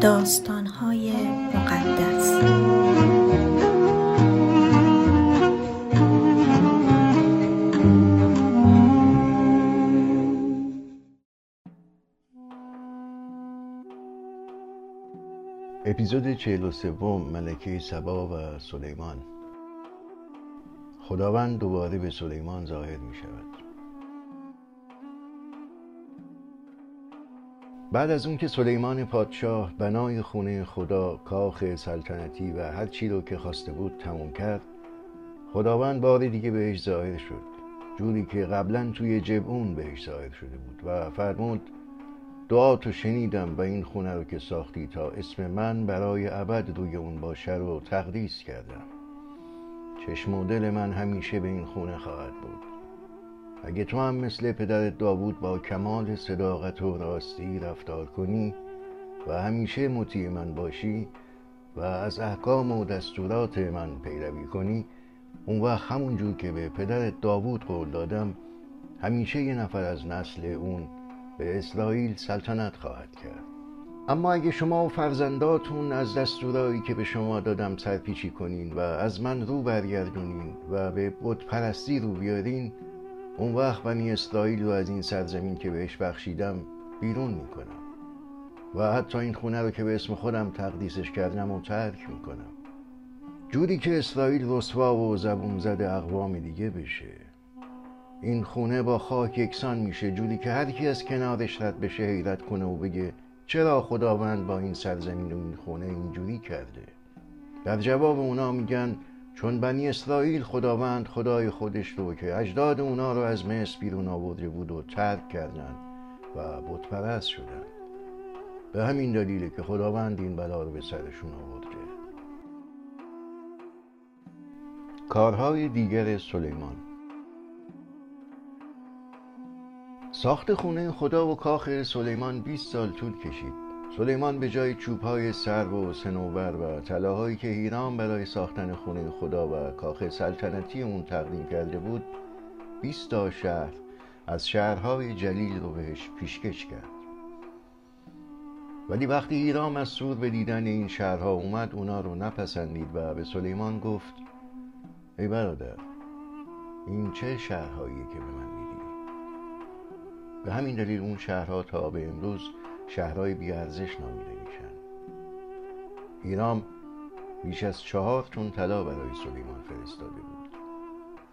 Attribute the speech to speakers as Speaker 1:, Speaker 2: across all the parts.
Speaker 1: داستانهای مقدس.
Speaker 2: اپیزود چهل و سوم ملکه سبا و سلیمان. خداوند دوباره به سلیمان ظاهر می شود بعد از اون که سلیمان پادشاه بنای خونه خدا کاخ سلطنتی و هر چی رو که خواسته بود تموم کرد خداوند بار دیگه بهش ظاهر شد. جوری که قبلا توی جبعون بهش ظاهر شده بود و فرمود دعا تو شنیدم و این خونه رو که ساختی تا اسم من برای ابد روی اون باشه رو تقدیس کردم. چشم و دل من همیشه به این خونه خواهد بود. اگه تو هم مثل پدر داوود با کمال صداقت و راستی رفتار کنی و همیشه مطیع من باشی و از احکام و دستورات من پیروی کنی اون وقت همونجور که به پدر داوود قول دادم همیشه یه نفر از نسل اون به اسرائیل سلطنت خواهد کرد. اما اگه شما و فرزنداتون از دستورایی که به شما دادم سرپیچی کنین و از من رو برگردونین و به بت پرستی رو بیارین اون وقت بنی اسرائیل رو از این سرزمین که بهش بخشیدم بیرون می‌کنم. و حتی این خونه رو که به اسم خودم تقدیسش کردم و ترک می‌کنم. جوری که اسرائیل رسوا و زبون زده اقوام دیگه بشه. این خونه با خاک یکسان میشه جوری که هر کی از کنارش رد بشه حیرت کنه و بگه چرا خداوند با این سرزمین و این خونه اینجوری کرده؟ در جواب اونا میگن چون بنی اسرائیل خداوند خدای خودش رو که اجداد اونا رو از مصر بیرون آورده بود و ترک کردن و بتپرست شدن. به همین دلیله که خداوند این بلا رو به سرشون آورده. کارهای دیگر سلیمان ساخت خونه خدا و کاخ سلیمان 20 سال طول کشید. سلیمان به جای چوبهای سرو و سنوبر و طلاهایی که هیرام برای ساختن خونه خدا و کاخ سلطنتی اون تقدیم کرده بود 20 تا شهر از شهرهای جلیل رو بهش پیشکش کرد. ولی وقتی ایرام از سور به دیدن این شهرها اومد اونا رو نپسندید و به سلیمان گفت ای برادر این چه شهرهایی که به من به همین دلیل اون شهرها تا به امروز شهرهای بیارزش نامیده میشن. ایرام بیش از چهار تون طلا برای سلیمان فرستاده بود.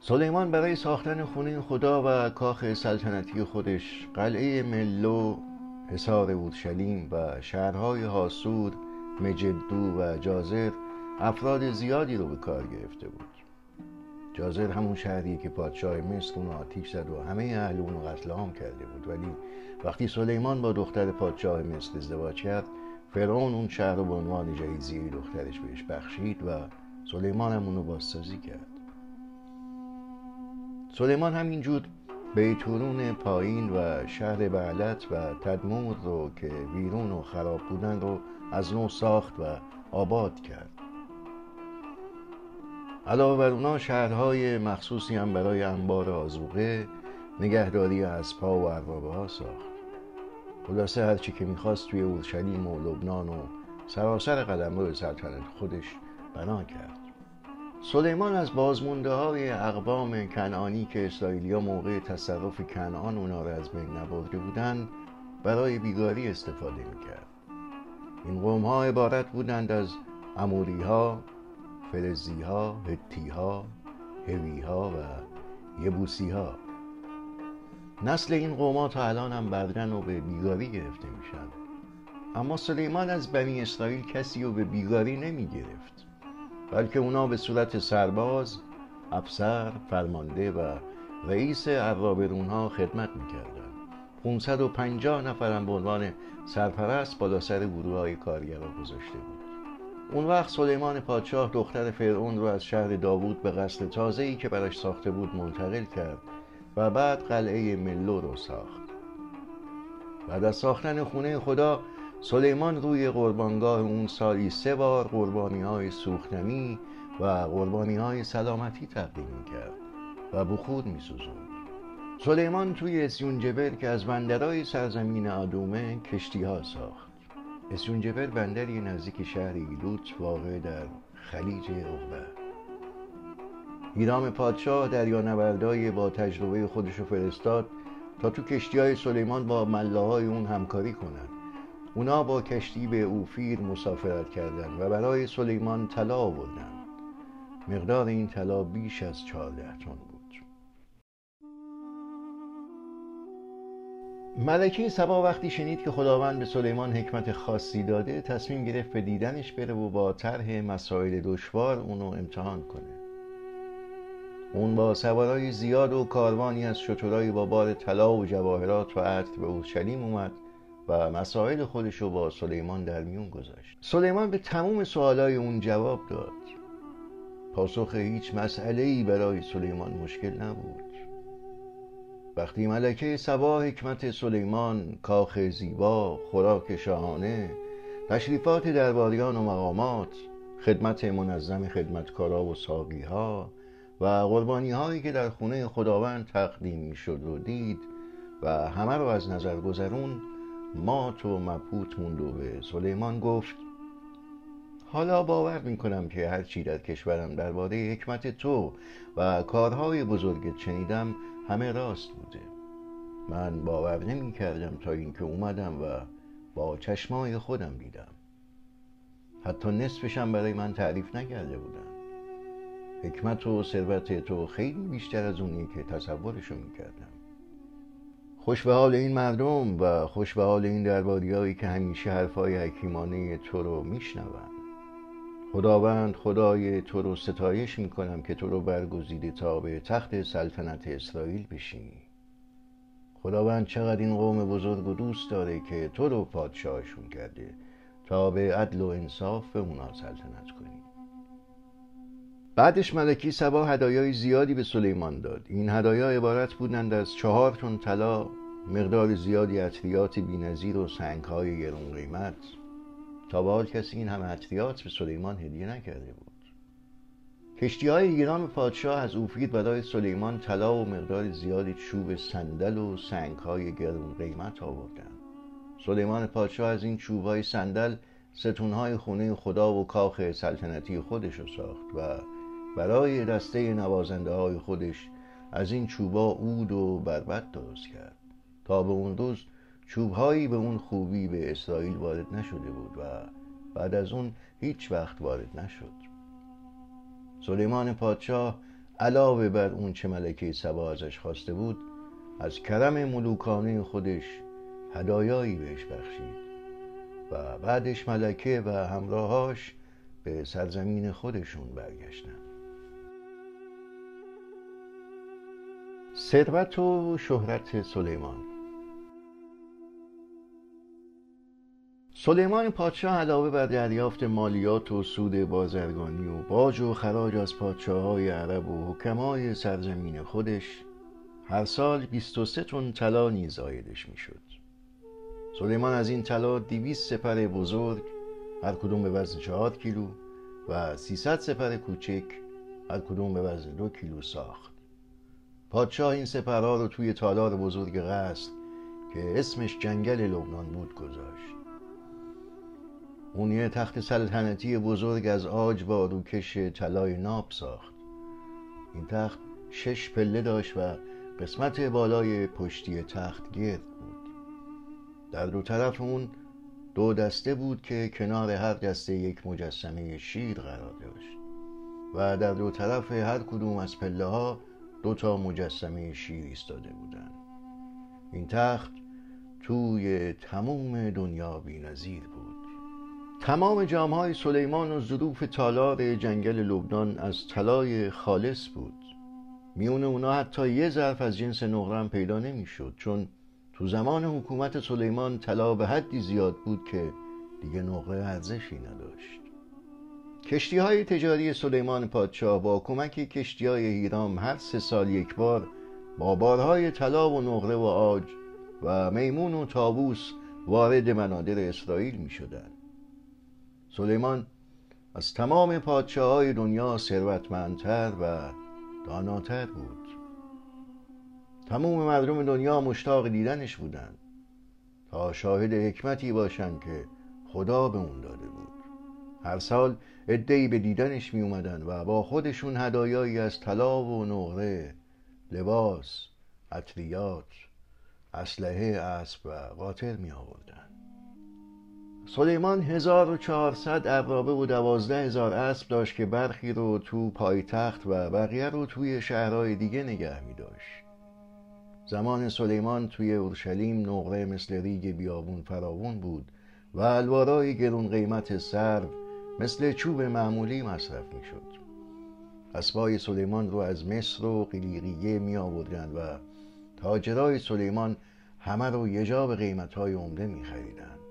Speaker 2: سلیمان برای ساختن خونه خدا و کاخ سلطنتی خودش قلعه ملو حصار اورشلیم و شهرهای حاسور مجدو و جازر افراد زیادی رو به کار گرفته بود. جازر همون شهری که پادشاه مصر اون آتیش زد و همه اهل اون قتل عام کرده بود. ولی وقتی سلیمان با دختر پادشاه مصر ازدواج کرد فرعون اون شهر رو به عنوان جایزی دخترش بهش بخشید و سلیمان هم اونو بازسازی کرد. سلیمان همینجور بیتورون پایین و شهر بعلت و تدمور رو که ویرون و خراب بودن رو از نو ساخت و آباد کرد. علاوه بر اونا شهرهای مخصوصی هم برای انبار آزوقه نگهداری اسبها و اربابه ها ساخت. خلاصه هرچی که می‌خواست توی اورشلیم و لبنان و سراسر قلمرو سلطنت خودش بنا کرد. سلیمان از بازمونده های اقوام کنعانی که اسرائیلیا موقع تصرف کنعان اونا رو از بین نبرده بودند برای بیگاری استفاده می‌کرد. این قوم ها عبارت بودند از اموری ها فرزی ها هتی ها هوی ها و یبوسی ها نسل این قوما تا الان هم بردن و به بیگاری گرفته میشن. اما سلیمان از بنی اسرائیل کسی رو به بیگاری نمی گرفت بلکه اونا به صورت سرباز، افسر، فرمانده و رئیس عرابرون ها خدمت می‌کردن. 550 نفرم به عنوان سرپرست بالا سر گروه های کارگرا گذاشته بود. اون وقت سلیمان پادشاه دختر فرعون رو از شهر داوود به قصد تازه‌ای که براش ساخته بود منتقل کرد و بعد قلعه ملو رو ساخت. بعد از ساختن خونه خدا سلیمان روی قربانگاه اون سالی سه بار قربانی های و قربانی های سلامتی تقدیم کرد و بخور می سلیمان توی اسیونجبر که از بندرهای سرزمین آدومه کشتی ها ساخت. اسیونجبر بندری نزدیک شهر ایلوت واقع در خلیج عقبه ایرام پادشاه دریانوردای با تجربه خودش فرستاد تا تو کشتی های سلیمان با ملاهای اون همکاری کنند اونا با کشتی به اوفیر مسافرت کردند و برای سلیمان طلا آوردن. مقدار این طلا بیش از چهارده تن بود. ملکه سبا وقتی شنید که خداوند به سلیمان حکمت خاصی داده تصمیم گرفت به دیدنش بره و با طرح مسائل دشوار اونو امتحان کنه. اون با سوارای زیاد و کاروانی از شترایی با بار طلا و جواهرات و عطر به اورشلیم اومد و مسائل خودش رو با سلیمان در میون گذاشت. سلیمان به تموم سوالای اون جواب داد. پاسخ هیچ مسئله ای برای سلیمان مشکل نبود. وقتی ملکه سبا حکمت سلیمان کاخ زیبا خوراک شاهانه تشریفات درباریان و مقامات خدمت منظم خدمتکارا و ساقی ها و قربانی هایی که در خونه خداوند تقدیم می شد و دید و همه رو از نظر گذرون مات و مبهوت موند و به سلیمان گفت حالا باور می کنم که هر چی در کشورم درباره حکمت تو و کارهای بزرگت شنیدم همه راست بوده. من باور نمی کردم تا اینکه اومدم و با چشمای خودم دیدم. حتی نصفشم برای من تعریف نکرده بودم حکمت و ثروت تو خیلی بیشتر از اونی که تصورشو می‌کردم. خوش به حال این مردم و خوش به حال این درباریایی که همیشه حرفای حکیمانه تو رو میشنوند خداوند خدای تو رو ستایش می‌کنم که تو رو برگزیده تا به تخت سلطنت اسرائیل بشینی خداوند چقدر این قوم بزرگ و دوست داره که تو رو پادشاهشون کرده تا به عدل و انصاف به اونا سلطنت کنی. بعدش ملکی سبا هدایای زیادی به سلیمان داد. این هدایا عبارت بودند از چهار تن طلا مقدار زیادی عطریات بینظیر و سنگهای گرون قیمت به حال کسی این همه عطریات به سلیمان هدیه نکرده بود. کشتی های ایران پادشاه از اوفیر برای سلیمان طلا و مقدار زیادی چوب صندل و سنگ های گرون قیمت آوردند. سلیمان پادشاه از این چوب های صندل ستون های خونه خدا و کاخ سلطنتی خودش رو ساخت و برای دسته نوازنده های خودش از این چوبا اود و بربت درست کرد. تا به اون روز چوبهایی به اون خوبی به اسرائیل وارد نشده بود و بعد از اون هیچ وقت وارد نشد. سلیمان پادشاه علاوه بر اون چه ملکه سبا ازش خواسته بود از کرم ملوکانه خودش هدایایی بهش بخشید و بعدش ملکه و همراهاش به سرزمین خودشون برگشتن. ثروت و شهرت سلیمان سلیمان پادشاه علاوه بر دریافت مالیات و سود بازرگانی و باج و خراج از پادشاه های عرب و حکمای سرزمین خودش هر سال 23 تن طلا نیز عایدش می‌شد. سلیمان از این طلا 200 سپر بزرگ هر کدوم به وزن 4 کیلو و 300 سپر کوچک هر کدوم به وزن 2 کیلو ساخت. پادشاه این سپرها رو توی تالار بزرگ قصر که اسمش جنگل لبنان بود گذاشت اون یه تخت سلطنتی بزرگ از آج با روکش طلای ناب ساخت. این تخت شش پله داشت و قسمت بالای پشتی تخت گرد بود. در دو طرف اون دو دسته بود که کنار هر دسته یک مجسمه شیر قرار داشت و در دو طرف هر کدوم از پله ها دو تا مجسمه شیر ایستاده بودند. این تخت توی تموم دنیا نظیر بود. تمام جامهای سلیمان و ظروف تالار جنگل لبنان از طلای خالص بود میون اونا حتی یه ظرف از جنس نقرم پیدا نمی‌شد چون تو زمان حکومت سلیمان طلا به حدی زیاد بود که دیگه نقره ارزشی نداشت کشتی های تجاری سلیمان پادشاه با کمک کشتی های هیرام هر سه سال یک بار با بارهای طلا و نقره و آج و میمون و تابوس وارد منادر اسرائیل می شدن. سلیمان از تمام پادشاه های دنیا ثروتمندتر و داناتر بود. تموم مردم دنیا مشتاق دیدنش بودند تا شاهد حکمتی باشند که خدا به اون داده بود. هر سال عدهای به دیدنش می اومدن و با خودشون هدایایی از طلا و نقره لباس عطریات اسلحه اسب و قاطر می آوردن سلیمان 1400 عرابه و دوازده هزار اسب داشت که برخی رو تو پایتخت و بقیه رو توی شهرهای دیگه نگه می داشت زمان سلیمان توی اورشلیم نقره مثل ریگ بیابون فراون بود و الوارای گرون قیمت سرو مثل چوب معمولی مصرف می شد اسبای سلیمان رو از مصر و قلیقیه می آوردن و تاجرای سلیمان همه رو یه جا به قیمت های عمده می خریدن.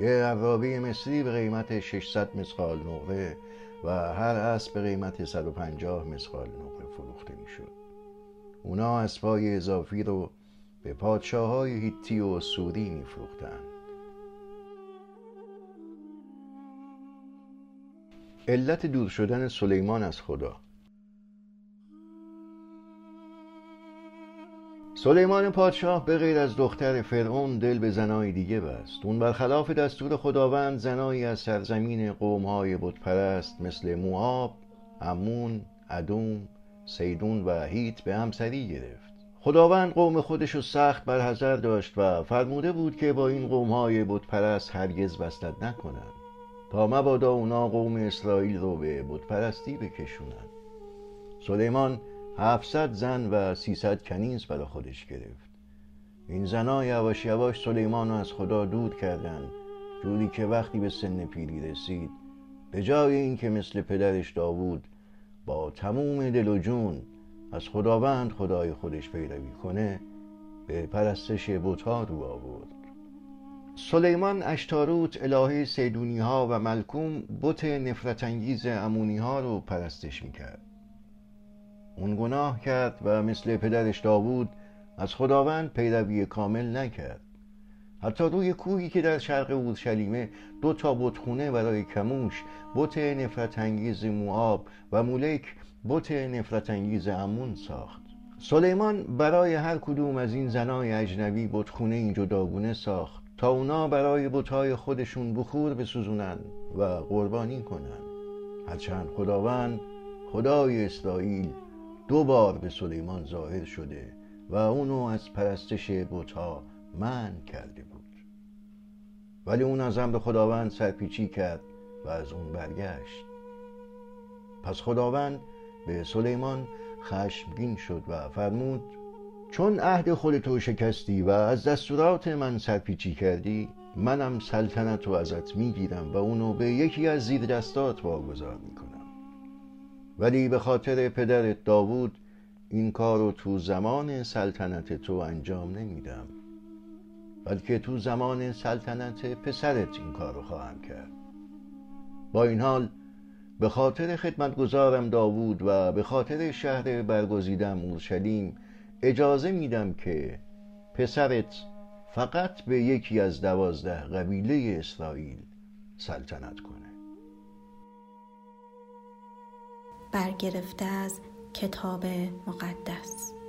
Speaker 2: یه عرابه مصری به قیمت 600 مسقال نقره و هر اسب به قیمت 150 مسقال نقره فروخته می شد. اونا اسبای اضافی رو به پادشاه های هیتی و سوری می فروختن. علت دور شدن سلیمان از خدا سلیمان پادشاه به غیر از دختر فرعون دل به زنای دیگه بست. اون برخلاف دستور خداوند زنایی از سرزمین قومهای بتپرست مثل مواب، امون، ادوم، سیدون و هیت به همسری گرفت. خداوند قوم خودش رو سخت برحضر داشت و فرموده بود که با این قومهای بتپرست هرگز وصلت نکنند. تا مبادا اونا قوم اسرائیل رو به بتپرستی بکشونن سلیمان هفتصد زن و سیصد کنیز برا خودش گرفت. این زنها یواش یواش سلیمان رو از خدا دور کردن جوری که وقتی به سن پیری رسید به جای اینکه مثل پدرش داوود با تموم دل و جون از خداوند خدای خودش پیروی کنه به پرستش بتها رو آورد. سلیمان اشتاروت الهه سیدونی ها و ملکوم بت نفرت انگیز امونی ها رو پرستش می‌کرد. اون گناه کرد و مثل پدرش داوود از خداوند پیروی کامل نکرد. حتی روی کوهی که در شرق اورشلیمه دو تا بتخونه برای کموش بت نفرت انگیز موآب و مولک بت نفرت انگیز امون ساخت. سلیمان برای هر کدوم از این زنای اجنبی بتخونه این جداگونه ساخت تا اونا برای بتهای خودشون بخور بسوزونن و قربانی کنن. هرچند خداوند خدای اسرائیل دو بار به سلیمان ظاهر شده و اونو از پرستش بتها من کرده بود. ولی اون از امر خداوند سرپیچی کرد و از اون برگشت. پس خداوند به سلیمان خشمگین شد و فرمود چون عهد خودتو شکستی و از دستورات من سرپیچی کردی منم سلطنت رو ازت می‌گیرم و اونو به یکی از زیر دستات واگذار می‌کنم. ولی به خاطر پدرت داوود این کار رو تو زمان سلطنت تو انجام نمیدم. بلکه تو زمان سلطنت پسرت این کار رو خواهم کرد. با این حال به خاطر خدمتگزارم داوود و به خاطر شهر برگزیدم اورشلیم اجازه میدم که پسرت فقط به یکی از دوازده قبیله اسرائیل سلطنت کنه.
Speaker 1: برگرفته از کتاب مقدس.